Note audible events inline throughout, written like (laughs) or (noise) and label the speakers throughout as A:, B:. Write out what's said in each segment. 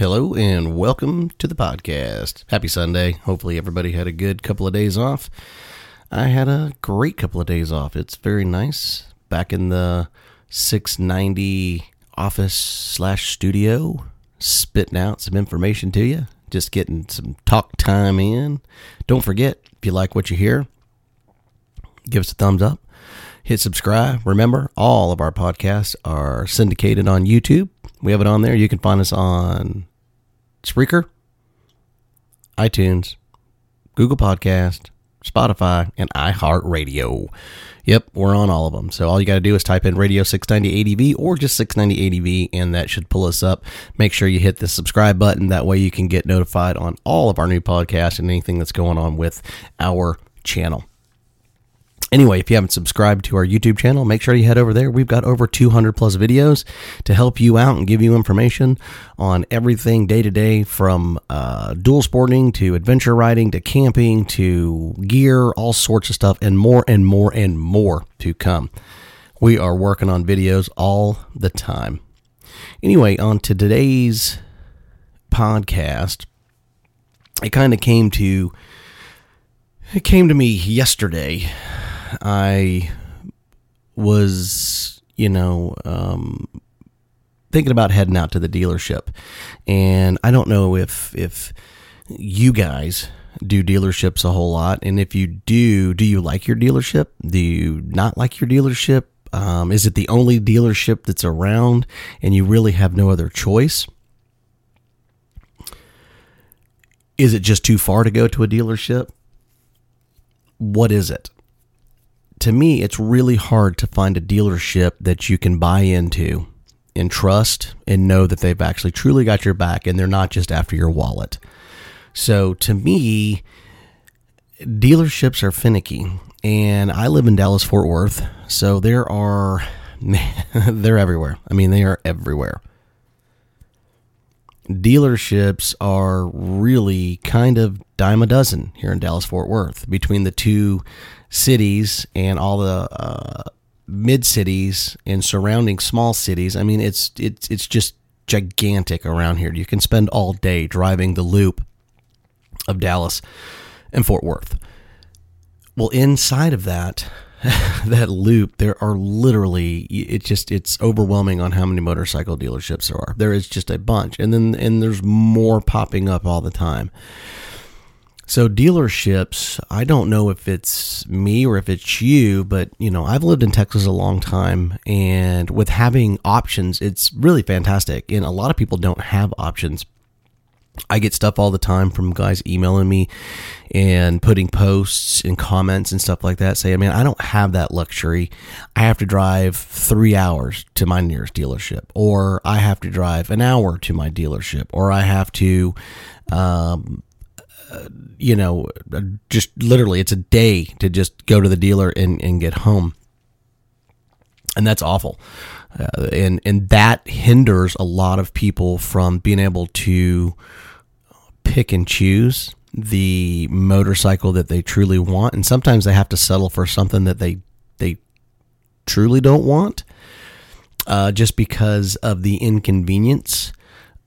A: Hello and welcome to the podcast. Happy Sunday. Hopefully, everybody had a good couple of days off. I had a great couple of days off. It's very nice. Back in the 690 office slash studio, spitting out some information to you, just getting some talk time in. Don't forget, if you like what you hear, give us a thumbs up, hit subscribe. Remember, all of our podcasts are syndicated on YouTube. We have it on there. You can find us on Spreaker, iTunes, Google Podcast, Spotify, and iHeartRadio. Yep, we're on all of them. So all you got to do is type in Radio 690 ADV or just 690 ADV, and that should pull us up. Make sure you hit the subscribe button. That way you can get notified on all of our new podcasts and anything that's going on with our channel. Anyway, if you haven't subscribed to our YouTube channel, make sure you head over there. We've got over 200 plus videos to help you out and give you information on everything day to day from uh, dual sporting to adventure riding to camping to gear, all sorts of stuff, and more and more and more to come. We are working on videos all the time. Anyway, on to today's podcast, it kind of came to it came to me yesterday I was, you know, um, thinking about heading out to the dealership, and I don't know if if you guys do dealerships a whole lot, and if you do, do you like your dealership? Do you not like your dealership? Um, is it the only dealership that's around, and you really have no other choice? Is it just too far to go to a dealership? What is it? To me, it's really hard to find a dealership that you can buy into and trust and know that they've actually truly got your back and they're not just after your wallet. So to me, dealerships are finicky. And I live in Dallas Fort Worth, so there are (laughs) they're everywhere. I mean, they are everywhere. Dealerships are really kind of dime a dozen here in Dallas Fort Worth between the two cities and all the uh, mid cities and surrounding small cities. I mean, it's it's it's just gigantic around here. You can spend all day driving the loop of Dallas and Fort Worth. Well, inside of that (laughs) that loop, there are literally it's just it's overwhelming on how many motorcycle dealerships there are. There is just a bunch, and then and there's more popping up all the time. So dealerships, I don't know if it's me or if it's you, but you know, I've lived in Texas a long time and with having options, it's really fantastic. And a lot of people don't have options. I get stuff all the time from guys emailing me and putting posts and comments and stuff like that saying, man, I don't have that luxury. I have to drive three hours to my nearest dealership, or I have to drive an hour to my dealership, or I have to, um, you know, just literally it's a day to just go to the dealer and, and get home. And that's awful. Uh, and, and that hinders a lot of people from being able to pick and choose the motorcycle that they truly want. And sometimes they have to settle for something that they, they truly don't want, uh, just because of the inconvenience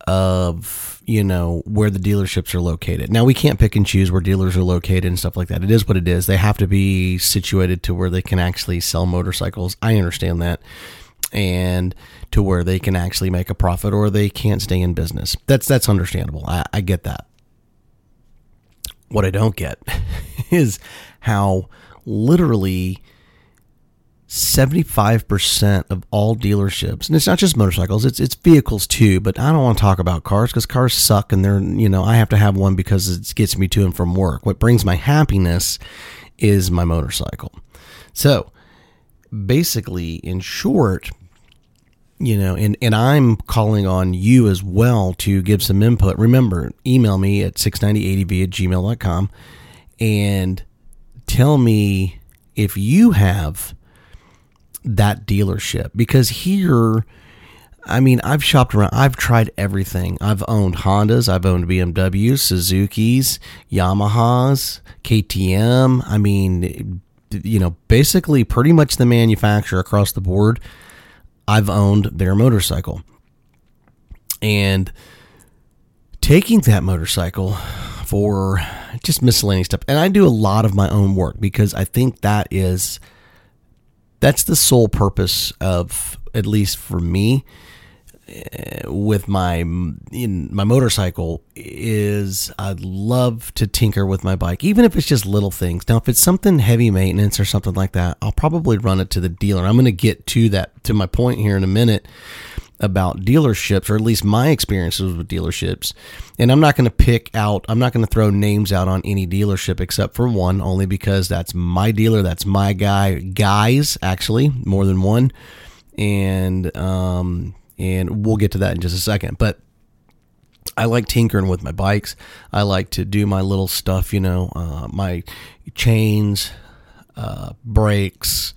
A: of you know where the dealerships are located. Now we can't pick and choose where dealers are located and stuff like that. It is what it is. They have to be situated to where they can actually sell motorcycles. I understand that. And to where they can actually make a profit or they can't stay in business. That's that's understandable. I, I get that. What I don't get (laughs) is how literally 75% of all dealerships, and it's not just motorcycles, it's it's vehicles too, but I don't want to talk about cars because cars suck and they're, you know, I have to have one because it gets me to and from work. What brings my happiness is my motorcycle. So, basically, in short, you know, and, and I'm calling on you as well to give some input. Remember, email me at 690adv at gmail.com and tell me if you have that dealership because here I mean, I've shopped around. I've tried everything. I've owned Hondas, I've owned BMWs, Suzuki's, Yamahas, KTM. I mean, you know, basically pretty much the manufacturer across the board. I've owned their motorcycle. And taking that motorcycle for just miscellaneous stuff. And I do a lot of my own work because I think that is that's the sole purpose of at least for me uh, with my in my motorcycle is I'd love to tinker with my bike, even if it's just little things. Now, if it's something heavy maintenance or something like that, I'll probably run it to the dealer. I'm going to get to that to my point here in a minute about dealerships, or at least my experiences with dealerships. And I'm not going to pick out, I'm not going to throw names out on any dealership except for one, only because that's my dealer, that's my guy, guys, actually, more than one. And, um, and we'll get to that in just a second. But I like tinkering with my bikes. I like to do my little stuff, you know, uh, my chains, uh, brakes,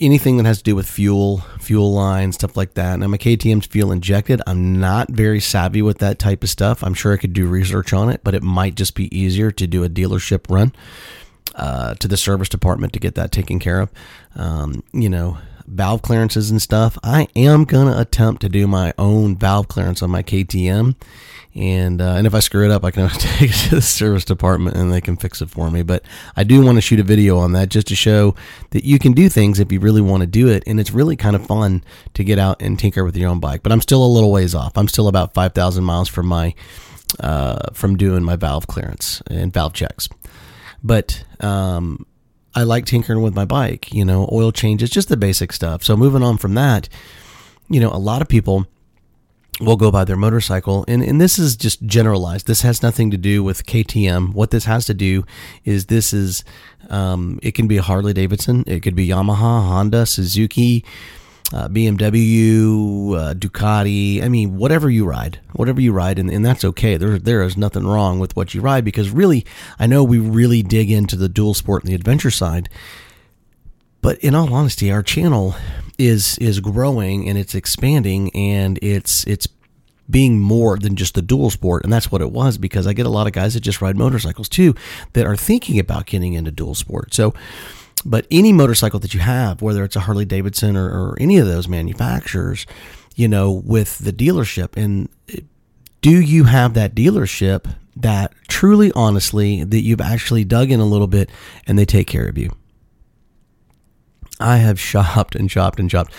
A: anything that has to do with fuel, fuel lines, stuff like that. Now my KTM's fuel injected. I'm not very savvy with that type of stuff. I'm sure I could do research on it, but it might just be easier to do a dealership run uh, to the service department to get that taken care of. Um, you know, valve clearances and stuff. I am gonna attempt to do my own valve clearance on my KTM and uh, and if I screw it up, I can (laughs) take it to the service department and they can fix it for me. But I do want to shoot a video on that just to show that you can do things if you really want to do it, and it's really kind of fun to get out and tinker with your own bike. But I'm still a little ways off. I'm still about five thousand miles from my uh, from doing my valve clearance and valve checks. But um, I like tinkering with my bike. You know, oil changes, just the basic stuff. So moving on from that, you know, a lot of people will go by their motorcycle. And, and this is just generalized. This has nothing to do with KTM. What this has to do is this is, um, it can be a Harley Davidson, it could be Yamaha, Honda, Suzuki, uh, BMW, uh, Ducati. I mean, whatever you ride, whatever you ride, and, and that's okay. There, there is nothing wrong with what you ride because really, I know we really dig into the dual sport and the adventure side. But in all honesty, our channel is is growing and it's expanding and it's it's being more than just the dual sport and that's what it was because I get a lot of guys that just ride motorcycles too that are thinking about getting into dual sport. So but any motorcycle that you have, whether it's a Harley Davidson or, or any of those manufacturers, you know, with the dealership and do you have that dealership that truly honestly that you've actually dug in a little bit and they take care of you? I have (laughs) shopped and shopped and shopped.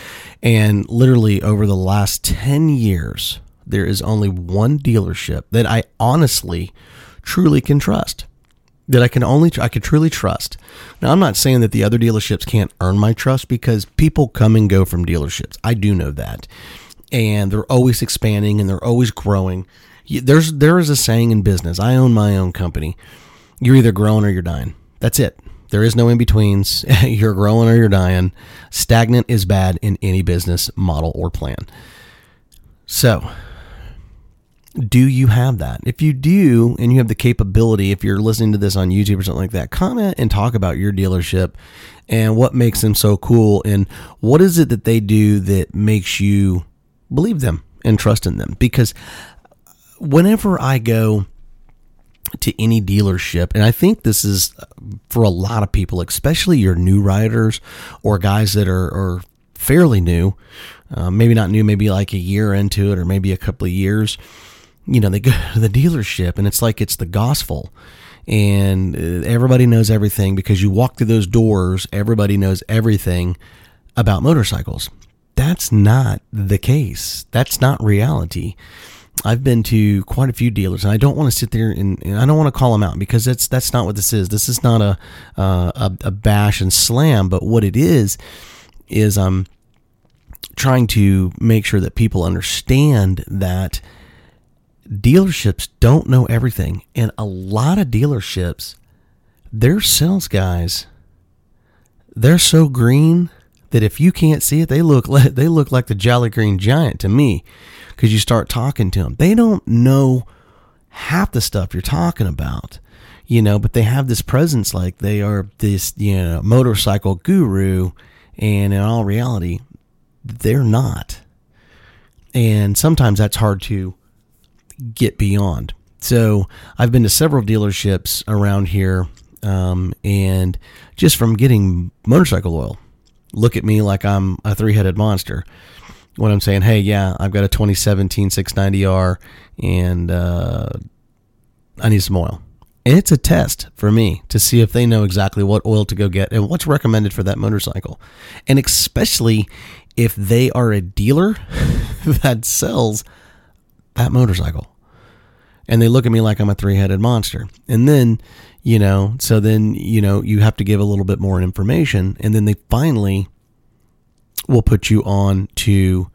A: And literally over the last 10 years, there is only one dealership that I honestly, truly can trust. That I can only, I can truly trust. Now, I'm not saying that the other dealerships can't earn my trust because people come and go from dealerships. I do know that. And they're always expanding and they're always growing. There's, there is a saying in business I own my own company. You're either growing or you're dying. That's it. There is no in betweens. (laughs) you're growing or you're dying. Stagnant is bad in any business model or plan. So, do you have that? If you do, and you have the capability, if you're listening to this on YouTube or something like that, comment and talk about your dealership and what makes them so cool and what is it that they do that makes you believe them and trust in them. Because whenever I go, to any dealership. And I think this is for a lot of people, especially your new riders or guys that are, are fairly new, uh, maybe not new, maybe like a year into it or maybe a couple of years. You know, they go to the dealership and it's like it's the gospel. And uh, everybody knows everything because you walk through those doors, everybody knows everything about motorcycles. That's not the case. That's not reality I've been to quite a few dealers, and I don't want to sit there and, and I don't want to call them out because that's that's not what this is. This is not a, uh, a a bash and slam, but what it is is I'm trying to make sure that people understand that dealerships don't know everything, and a lot of dealerships, their sales guys, they're so green that if you can't see it, they look (laughs) like, they look like the Jolly Green Giant to me because you start talking to them. They don't know half the stuff you're talking about, you know, but they have this presence like they are this, you know, motorcycle guru. And in all reality, they're not. And sometimes that's hard to get beyond. So I've been to several dealerships around here, um, and just from getting motorcycle oil, look at me like I'm a three headed monster when I'm saying, hey, yeah, I've got a 2017 690R and uh, I need some oil. And it's a test for me to see if they know exactly what oil to go get and what's recommended for that motorcycle. And especially if they are a dealer (laughs) that sells that motorcycle. And they look at me like I'm a three headed monster. And then, you know, so then, you know, you have to give a little bit more information. And then they finally will put you on to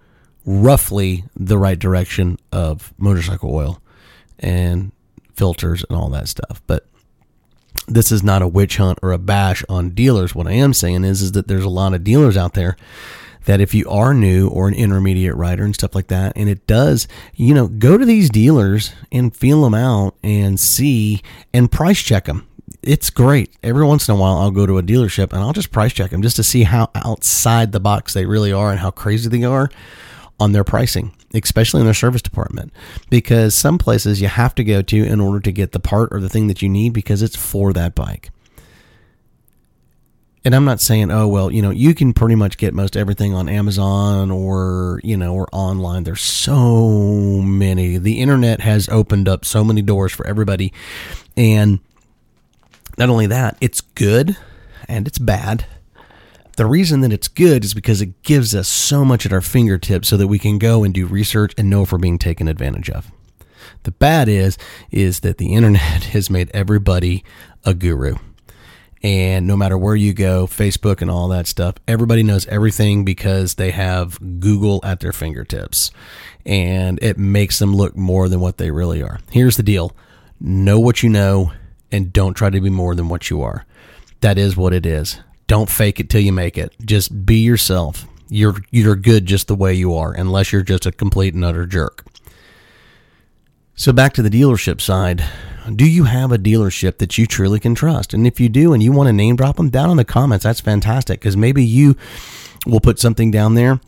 A: roughly the right direction of motorcycle oil and filters and all that stuff. But this is not a witch hunt or a bash on dealers. What I am saying is, is that there's a lot of dealers out there that if you are new or an intermediate rider and stuff like that, and it does, you know, go to these dealers and feel them out and see and price check them it's great. Every once in a while, I'll go to a dealership and I'll just price check them just to see how outside the box they really are and how crazy they are on their pricing, especially in their service department. Because some places you have to go to in order to get the part or the thing that you need because it's for that bike. And I'm not saying, oh, well, you know, you can pretty much get most everything on Amazon or, you know, or online. There's so many. The internet has opened up so many doors for everybody. And not only that, it's good and it's bad. The reason that it's good is because it gives us so much at our fingertips so that we can go and do research and know if we're being taken advantage of. The bad is is that the (laughs) internet has made everybody a guru. And no matter where you go, Facebook and all that stuff, everybody knows everything because they have Google at their fingertips. And it makes them look more than what they really are. Here's the deal know what you know and don't try to be more than what you are. That is what it is. Don't fake it till you make it. Just be yourself. You're you're good just the way you are, unless you're just a complete and utter jerk. So back to the dealership side. Do you have a dealership that you truly can trust? And if you do and you want to name drop them down in the comments, that's fantastic because maybe you will put something down there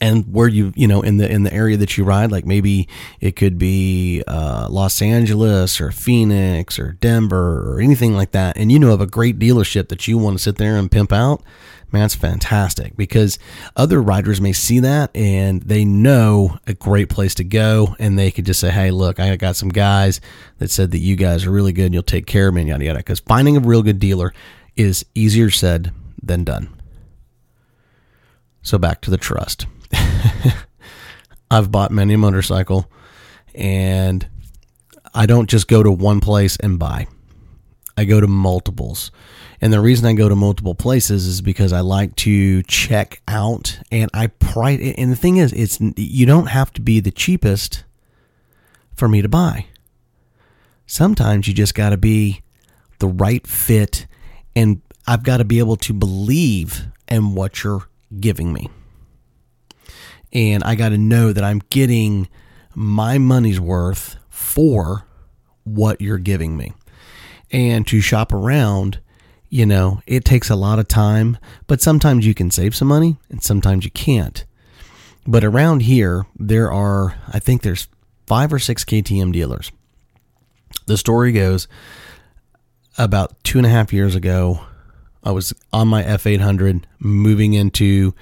A: and where you you know in the in the area that you ride like maybe it could be uh, los angeles or phoenix or denver or anything like that and you know of a great dealership that you want to sit there and pimp out man that's fantastic because other riders may see that and they know a great place to go and they could just say hey look i got some guys that said that you guys are really good and you'll take care of me and yada yada because finding a real good dealer is easier said than done. So back to the trust (laughs) I've bought many a motorcycle and I don't just go to one place and buy. I go to multiples. And the reason I go to multiple places is because I like to check out and I pride and the thing is it's you don't have to be the cheapest for me to buy. Sometimes you just got to be the right fit and I've got to be able to believe in what you're giving me and I got to know that I'm getting my money's worth for what you're giving me. And to shop around, you know, it takes a lot of time, but sometimes you can save some money and sometimes you can't. But around here, there are, I think there's five or six KTM dealers. The story goes about two and a half years ago, I was on my F800 moving into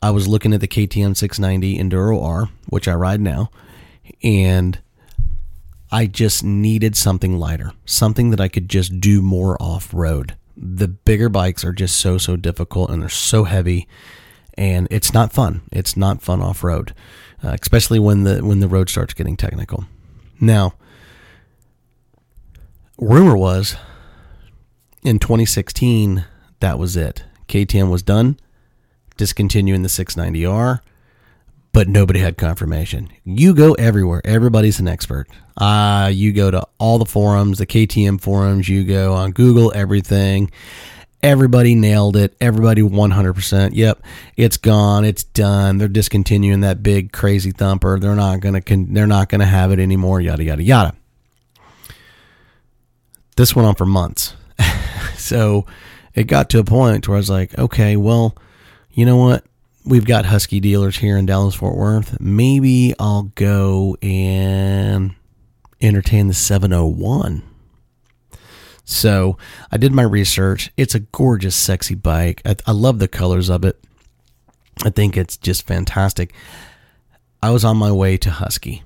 A: I was looking at the KTM 690 Enduro R, which I ride now, and I just needed something lighter, something that I could just do more off road. The bigger bikes are just so, so difficult and they're so heavy, and it's not fun. It's not fun off road. uh, especially when the when the road starts getting technical. Now, rumor was in 2016 that was it. KTM was done, discontinuing the 690R, but nobody had confirmation. You go everywhere. Everybody's an expert. Uh, you go to all the forums, the KTM forums, you go on Google, everything. Everybody nailed it. Everybody 100%. Yep, it's gone. It's done. They're discontinuing that big crazy thumper. They're not going to they're not going to have it anymore, yada yada yada. This went on for months. (laughs) so it got to a point where I was like, okay, well, you know what? We've got Husky dealers here in Dallas Fort Worth. Maybe I'll go and entertain the 701. So I did my research. It's a gorgeous, sexy bike. I, I love the colors of it. I think it's just fantastic. I was on my way to Husky.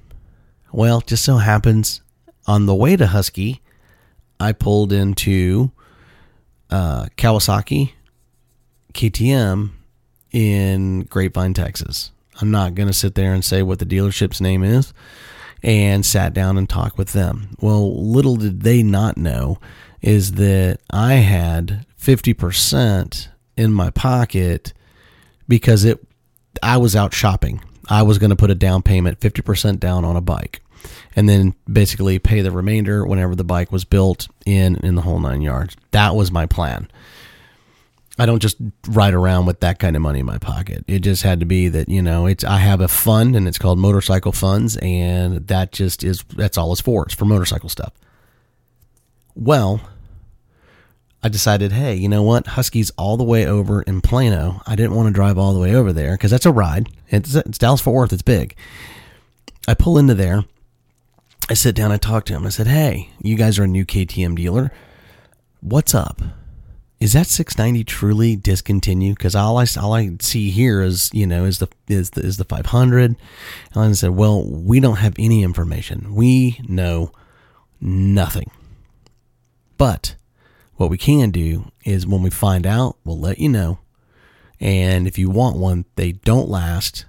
A: Well, just so happens on the way to Husky, I pulled into uh, Kawasaki KTM in Grapevine, Texas. I'm not going to sit there and say what the dealership's name is and sat down and talked with them. Well, little did they not know is that I had 50% in my pocket because it I was out shopping. I was going to put a down payment 50% down on a bike and then basically pay the remainder whenever the bike was built in in the whole 9 yards. That was my plan. I don't just ride around with that kind of money in my pocket. It just had to be that, you know, it's I have a fund and it's called motorcycle funds and that just is that's all it's for. It's for motorcycle stuff. Well, I decided, hey, you know what? Husky's all the way over in Plano. I didn't want to drive all the way over there because that's a ride. It's, it's Dallas Fort Worth. It's big. I pull into there. I sit down. I talk to him. I said, hey, you guys are a new KTM dealer. What's up? Is that 690 truly discontinued? Because all I all I see here is you know is the is the is the 500. And I said, well, we don't have any information. We know nothing. But what we can do is when we find out, we'll let you know. And if you want one, they don't last.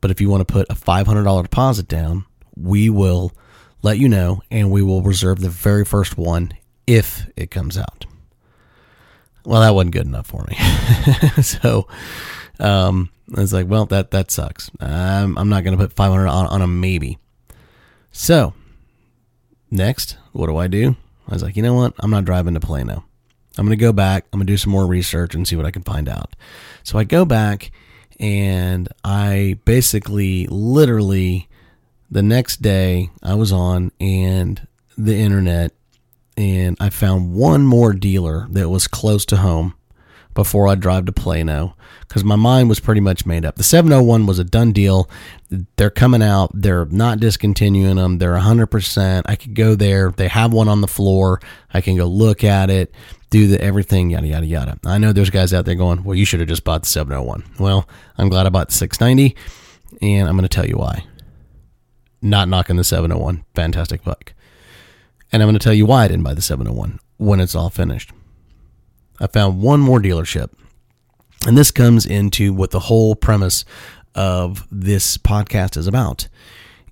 A: But if you want to put a $500 deposit down, we will let you know and we will reserve the very first one if it comes out. Well, that wasn't good enough for me. (laughs) so um, I was like, well, that that sucks. I'm, I'm not going to put 500 on, on a maybe. So next, what do I do? I was like, you know what? I'm not driving to Plano. I'm going to go back. I'm going to do some more research and see what I can find out. So I go back and I basically, literally, the next day I was on and the internet and I found one more dealer that was close to home before I drive to Plano because my mind was pretty much made up. The 701 was a done deal. They're coming out. They're not discontinuing them. They're 100%. I could go there. They have one on the floor. I can go look at it, do the everything, yada, yada, yada. I know there's guys out there going, well, you should have just bought the 701. Well, I'm glad I bought the 690, and I'm going to tell you why. Not knocking the 701. Fantastic bike. And I'm going to tell you why I didn't buy the 701 when it's all finished. I found one more dealership. And this comes into what the whole premise of this podcast is about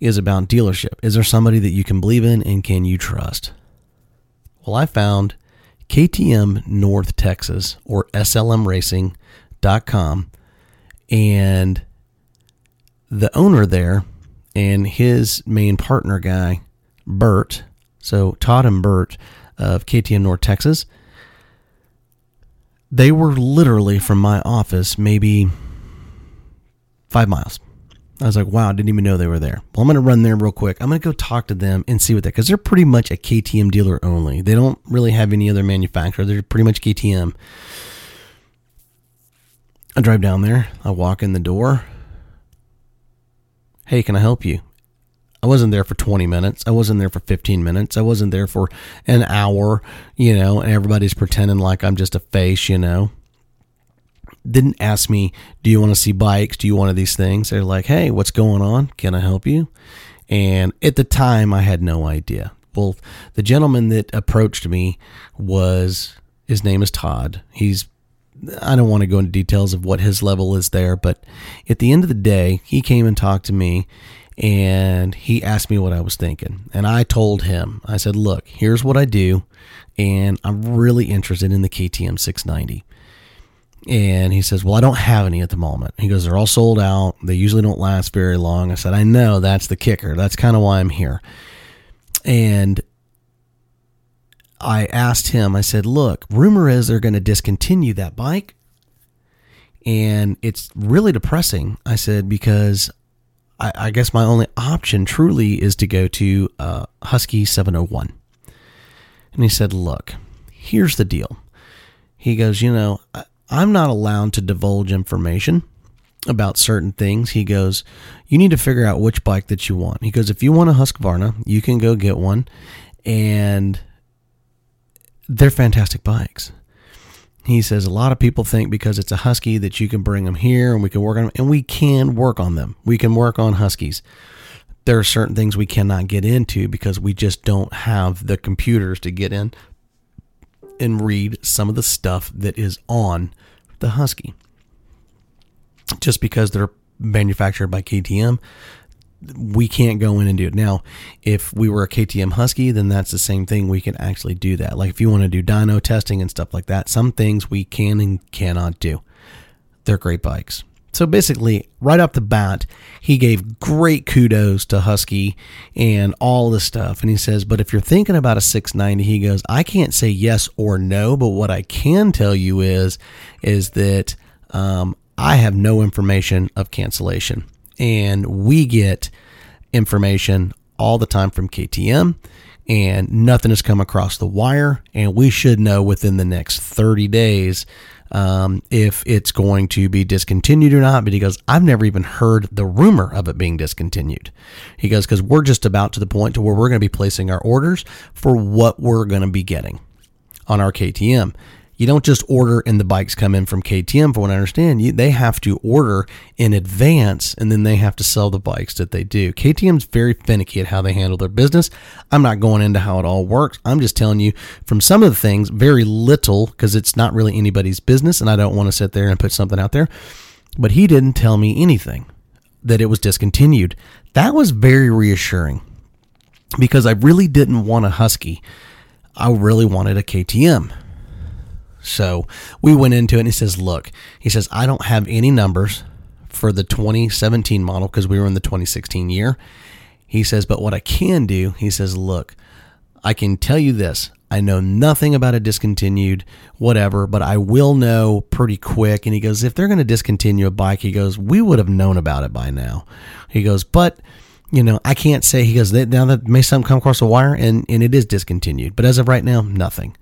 A: is about dealership. Is there somebody that you can believe in and can you trust? Well, I found KTM North Texas or SLMRacing.com and the owner there and his main partner guy, Bert, so Todd and Bert of KTM North Texas, they were literally from my office, maybe five miles. I was like, wow, I didn't even know they were there. Well, I'm going to run there real quick. I'm going to go talk to them and see what they, because they're pretty much a KTM dealer only. They don't really have any other manufacturer. They're pretty much KTM. I drive down there. I walk in the door. Hey, can I help you? I wasn't there for 20 minutes. I wasn't there for 15 minutes. I wasn't there for an hour, you know, and everybody's pretending like I'm just a face, you know. Didn't ask me, do you want to see bikes? Do you want these things? They're like, hey, what's going on? Can I help you? And at the time, I had no idea. Well, the gentleman that approached me was, his name is Todd. He's I don't want to go into details of what his level is there, but at the end of the day, he came and talked to me and he asked me what I was thinking. And I told him, I said, look, here's what I do. And I'm really interested in the KTM 690. And he says, Well, I don't have any at the moment. He goes, They're all sold out. They usually don't last very long. I said, I know that's the kicker. That's kind of why I'm here. And I asked him, I said, Look, rumor is they're going to discontinue that bike. And it's really depressing. I said, Because I, I guess my only option truly is to go to uh, Husky 701. And he said, Look, here's the deal. He goes, You know, I'm not allowed to divulge information about certain things. He goes, You need to figure out which bike that you want. He goes, If you want a Husqvarna, you can go get one. And they're fantastic bikes. He says a lot of people think because it's a husky that you can bring them here and we can work on them, and we can work on them. We can work on huskies. There are certain things we cannot get into because we just don't have the computers to get in and read some of the stuff that is on the husky. Just because they're manufactured by KTM we can't go in and do it. Now, if we were a KTM Husky, then that's the same thing. We can actually do that. Like if you want to do dyno testing and stuff like that, some things we can and cannot do. They're great bikes. So basically, right off the bat, he gave great kudos to Husky and all the stuff. And he says, but if you're thinking about a 690, he goes, I can't say yes or no, but what I can tell you is, is that um, I have no information of cancellation and we get information all the time from KTM and nothing has come across the wire and we should know within the next 30 days um, if it's going to be discontinued or not. But he goes i've never even heard the rumor of it being discontinued. He goes because we're just about to the point to where we're going to be placing our orders for what we're going to be getting on our ktm you don't just order and the bikes come in from KTM, for what I understand. You, they have to order in advance and then they have to sell the bikes that they do. KTM's very finicky at how they handle their business. I'm not going into how it all works. I'm just telling you from some of the things, very little, because it's not really anybody's business and I don't want to sit there and put something out there. But he didn't tell me anything that it was discontinued. That was very reassuring because I really didn't want a Husky. I really wanted a KTM. So we went into it and he says, Look, he says, I don't have any numbers for the 2017 model because we were in the 2016 year. He says, But what I can do, he says, Look, I can tell you this. I know nothing about a discontinued whatever, but I will know pretty quick. And he goes, If they're going to discontinue a bike, he goes, We would have known about it by now. He goes, But you know, I can't say he goes now that may something come across the wire and, and it is discontinued. But as of right now, nothing.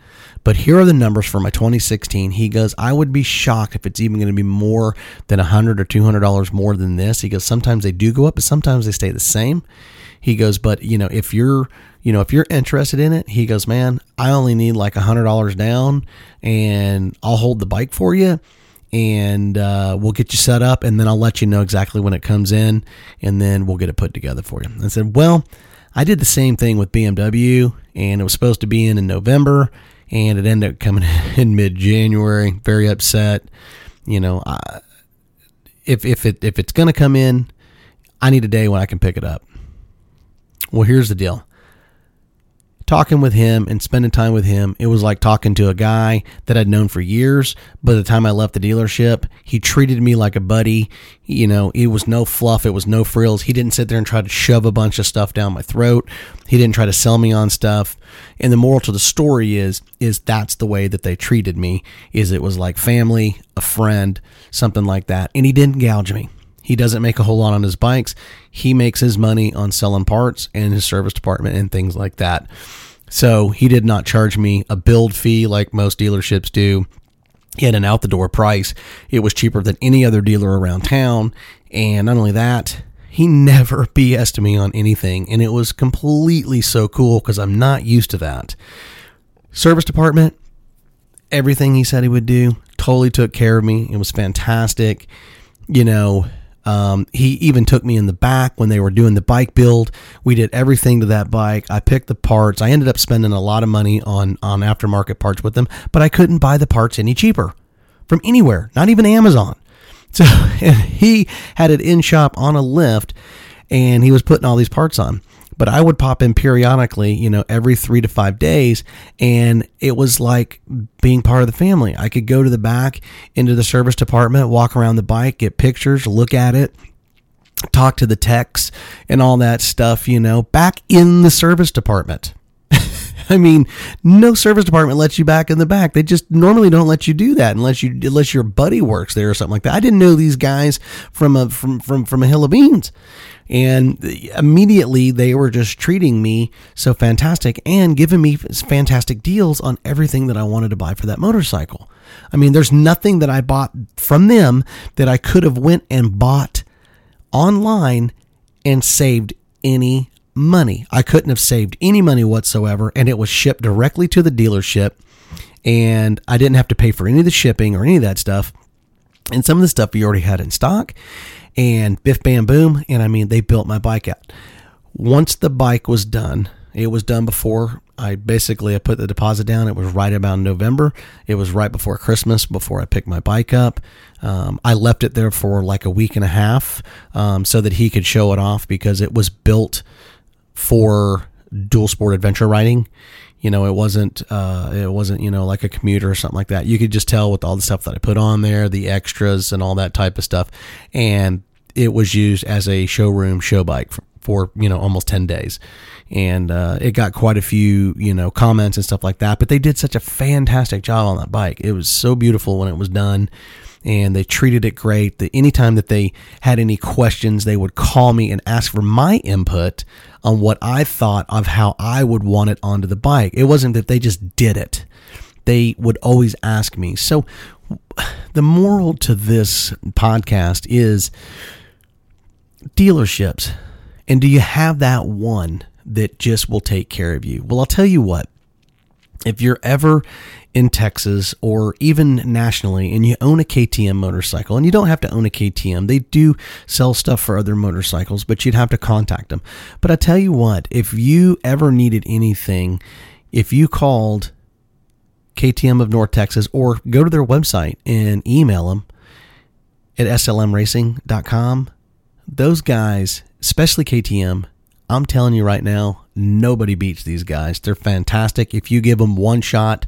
A: But here are the numbers for my 2016. He goes, I would be shocked if it's even going to be more than a hundred or two hundred dollars more than this. He goes, sometimes they do go up, but sometimes they stay the same. He goes, but you know, if you're you know, if you're interested in it, he goes, man, I only need like a hundred dollars down, and I'll hold the bike for you and uh, we'll get you set up and then I'll let you know exactly when it comes in and then we'll get it put together for you. I said, Well, I did the same thing with BMW and it was supposed to be in in November and it ended up coming (laughs) in mid January. Very upset. You know, I, if if it if it's gonna come in, I need a day when I can pick it up. Well, here's the deal talking with him and spending time with him, it was like talking to a guy that I'd known for years. By the time I left the dealership, he treated me like a buddy. You know, it was no fluff, it was no frills. He didn't sit there and try to shove a bunch of stuff down my throat. He didn't try to sell me on stuff. And the moral to the story is is that's the way that they treated me. Is it was like family, a friend, something like that. And he didn't gouge me. He doesn't make a whole lot on his bikes. He makes his money on selling parts and his service department and things like that. So he did not charge me a build fee like most dealerships do. He had an out the door price. It was cheaper than any other dealer around town. And not only that, he (laughs) never BS'd me on anything. And it was completely so cool because I'm not used to that. Service department, everything he said he would do, totally took care of me. It was fantastic. You know, um, he even took me in the back when they were doing the bike build. We did everything to that bike. I picked the parts. I ended up spending a lot of money on on aftermarket parts with them, but I couldn't buy the parts any cheaper. from anywhere, not even Amazon. (laughs) So he had it in shop on a lift and he was putting all these parts on. But I would pop in periodically, you know, every three to five days. And it was like being part of the family. I could go to the back into the service department, walk around the bike, get pictures, look at it, talk to the techs and all that stuff, you know, back in the service department. I mean, no service department lets you back in the back. They just normally don't let you do that unless you unless your buddy works there or something like that. I didn't know these guys from a from from from a hill of beans. And immediately they were just treating me so fantastic and giving me fantastic deals on everything that I wanted to buy for that motorcycle. I mean, there's nothing that I bought from them that I could have went and bought online and saved any money. I couldn't have saved any money whatsoever, and it was shipped directly to the dealership, and I didn't have to pay for any of the shipping or any of that stuff. And some of the stuff we already had in stock, and biff bam boom, and I mean they built my bike out. Once the bike was done, it was done before I basically I put the deposit down. It was right about November. It was right before Christmas, before I picked my bike up. Um, I left it there for like a week and a half um, so that he could show it off because it was built for dual sport adventure riding. You know, it wasn't uh, it wasn't you know like a commuter or something like that. You could just tell with all the stuff that I put on there, the extras and all that type of stuff, and it was used as a showroom show bike for, for you know almost ten days, and uh, it got quite a few you know comments and stuff like that. But they did such a fantastic job on that bike. It was so beautiful when it was done and they treated it great. That anytime that they had any questions, they would call me and ask for my input on what I thought of how I would want it onto the bike. It wasn't that they just did it. They would always ask me. So the moral to this podcast is dealerships. And do you have that one that just will take care of you? Well, I'll tell you what. If you're ever in Texas or even nationally and you own a KTM motorcycle, and you don't have to own a KTM, they do sell stuff for other motorcycles, but you'd have to contact them. But I tell you what, if you ever needed anything, if you called KTM of North Texas or go to their website and email them at slmracing.com, those guys, especially KTM, I'm telling you right now, nobody beats these guys. They're fantastic. If you give them one shot,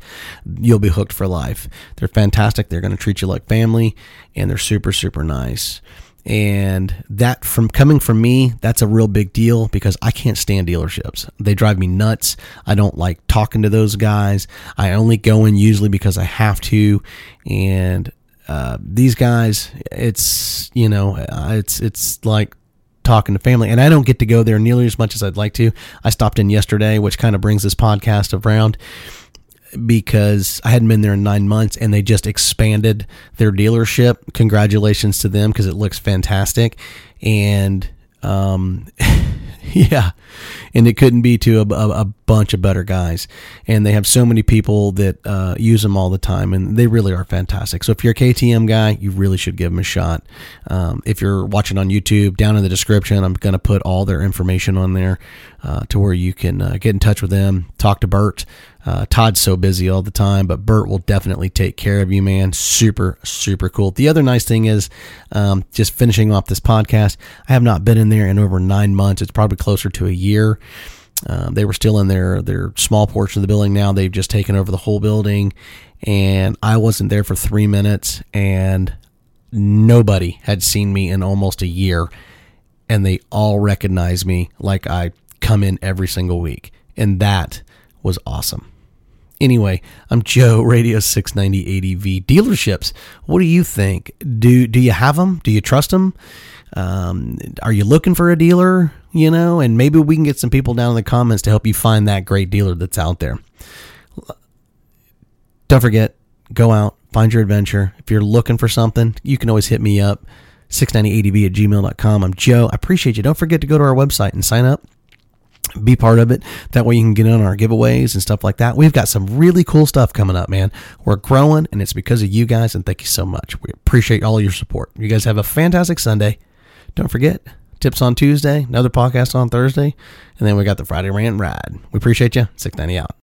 A: you'll be hooked for life. They're fantastic. They're going to treat you like family, and they're super, super nice. And that from coming from me, that's a real big deal because I can't stand dealerships. They drive me nuts. I don't like talking to those guys. I only go in usually because I have to. And uh, these guys, it's you know, it's it's like talking to family, and I don't get to go there nearly as much as I'd like to. I stopped in yesterday, which kind of brings this podcast around because I hadn't been there in nine months and they just expanded their dealership. Congratulations to them because it looks fantastic. And um, (laughs) yeah, and it couldn't be to a, a, a, bunch of better guys. And they have so many people that uh, use them all the time, and they really are fantastic. So if you're a KTM guy, you really should give them a shot. Um, if you're watching on YouTube, down in the description, I'm going to put all their information on there uh, to where you can uh, get in touch with them, talk to Bert. Uh, Todd's so busy all the time, but Bert will definitely take care of you, man. Super, super cool. The other nice thing is, um, just finishing off this podcast, I have not been in there in over nine months. It's probably closer to a year. Um, they were still in their their small portion of the building. Now they've just taken over the whole building, and I wasn't there for three minutes, and nobody had seen me in almost a year, and they all recognized me like I come in every single week, and that was awesome. Anyway, I'm Joe, Radio 690 ADV dealerships. What do you think? Do do you have them? Do you trust them? Um, are you looking for a dealer? You know, and maybe we can get some people down in the comments to help you find that great dealer that's out there. Don't forget, go out, find your adventure. If you're looking for something, you can always hit me up, 690adv at gmail.com. I'm Joe. I appreciate you. Don't forget to go to our website and sign up be part of it. That way you can get in on our giveaways and stuff like that. We've got some really cool stuff coming up, man. We're growing and it's because of you guys and thank you so much. We appreciate all your support. You guys have a fantastic Sunday. Don't forget, tips on Tuesday, another podcast on Thursday, and then we got the Friday rant ride. We appreciate you. 690 out.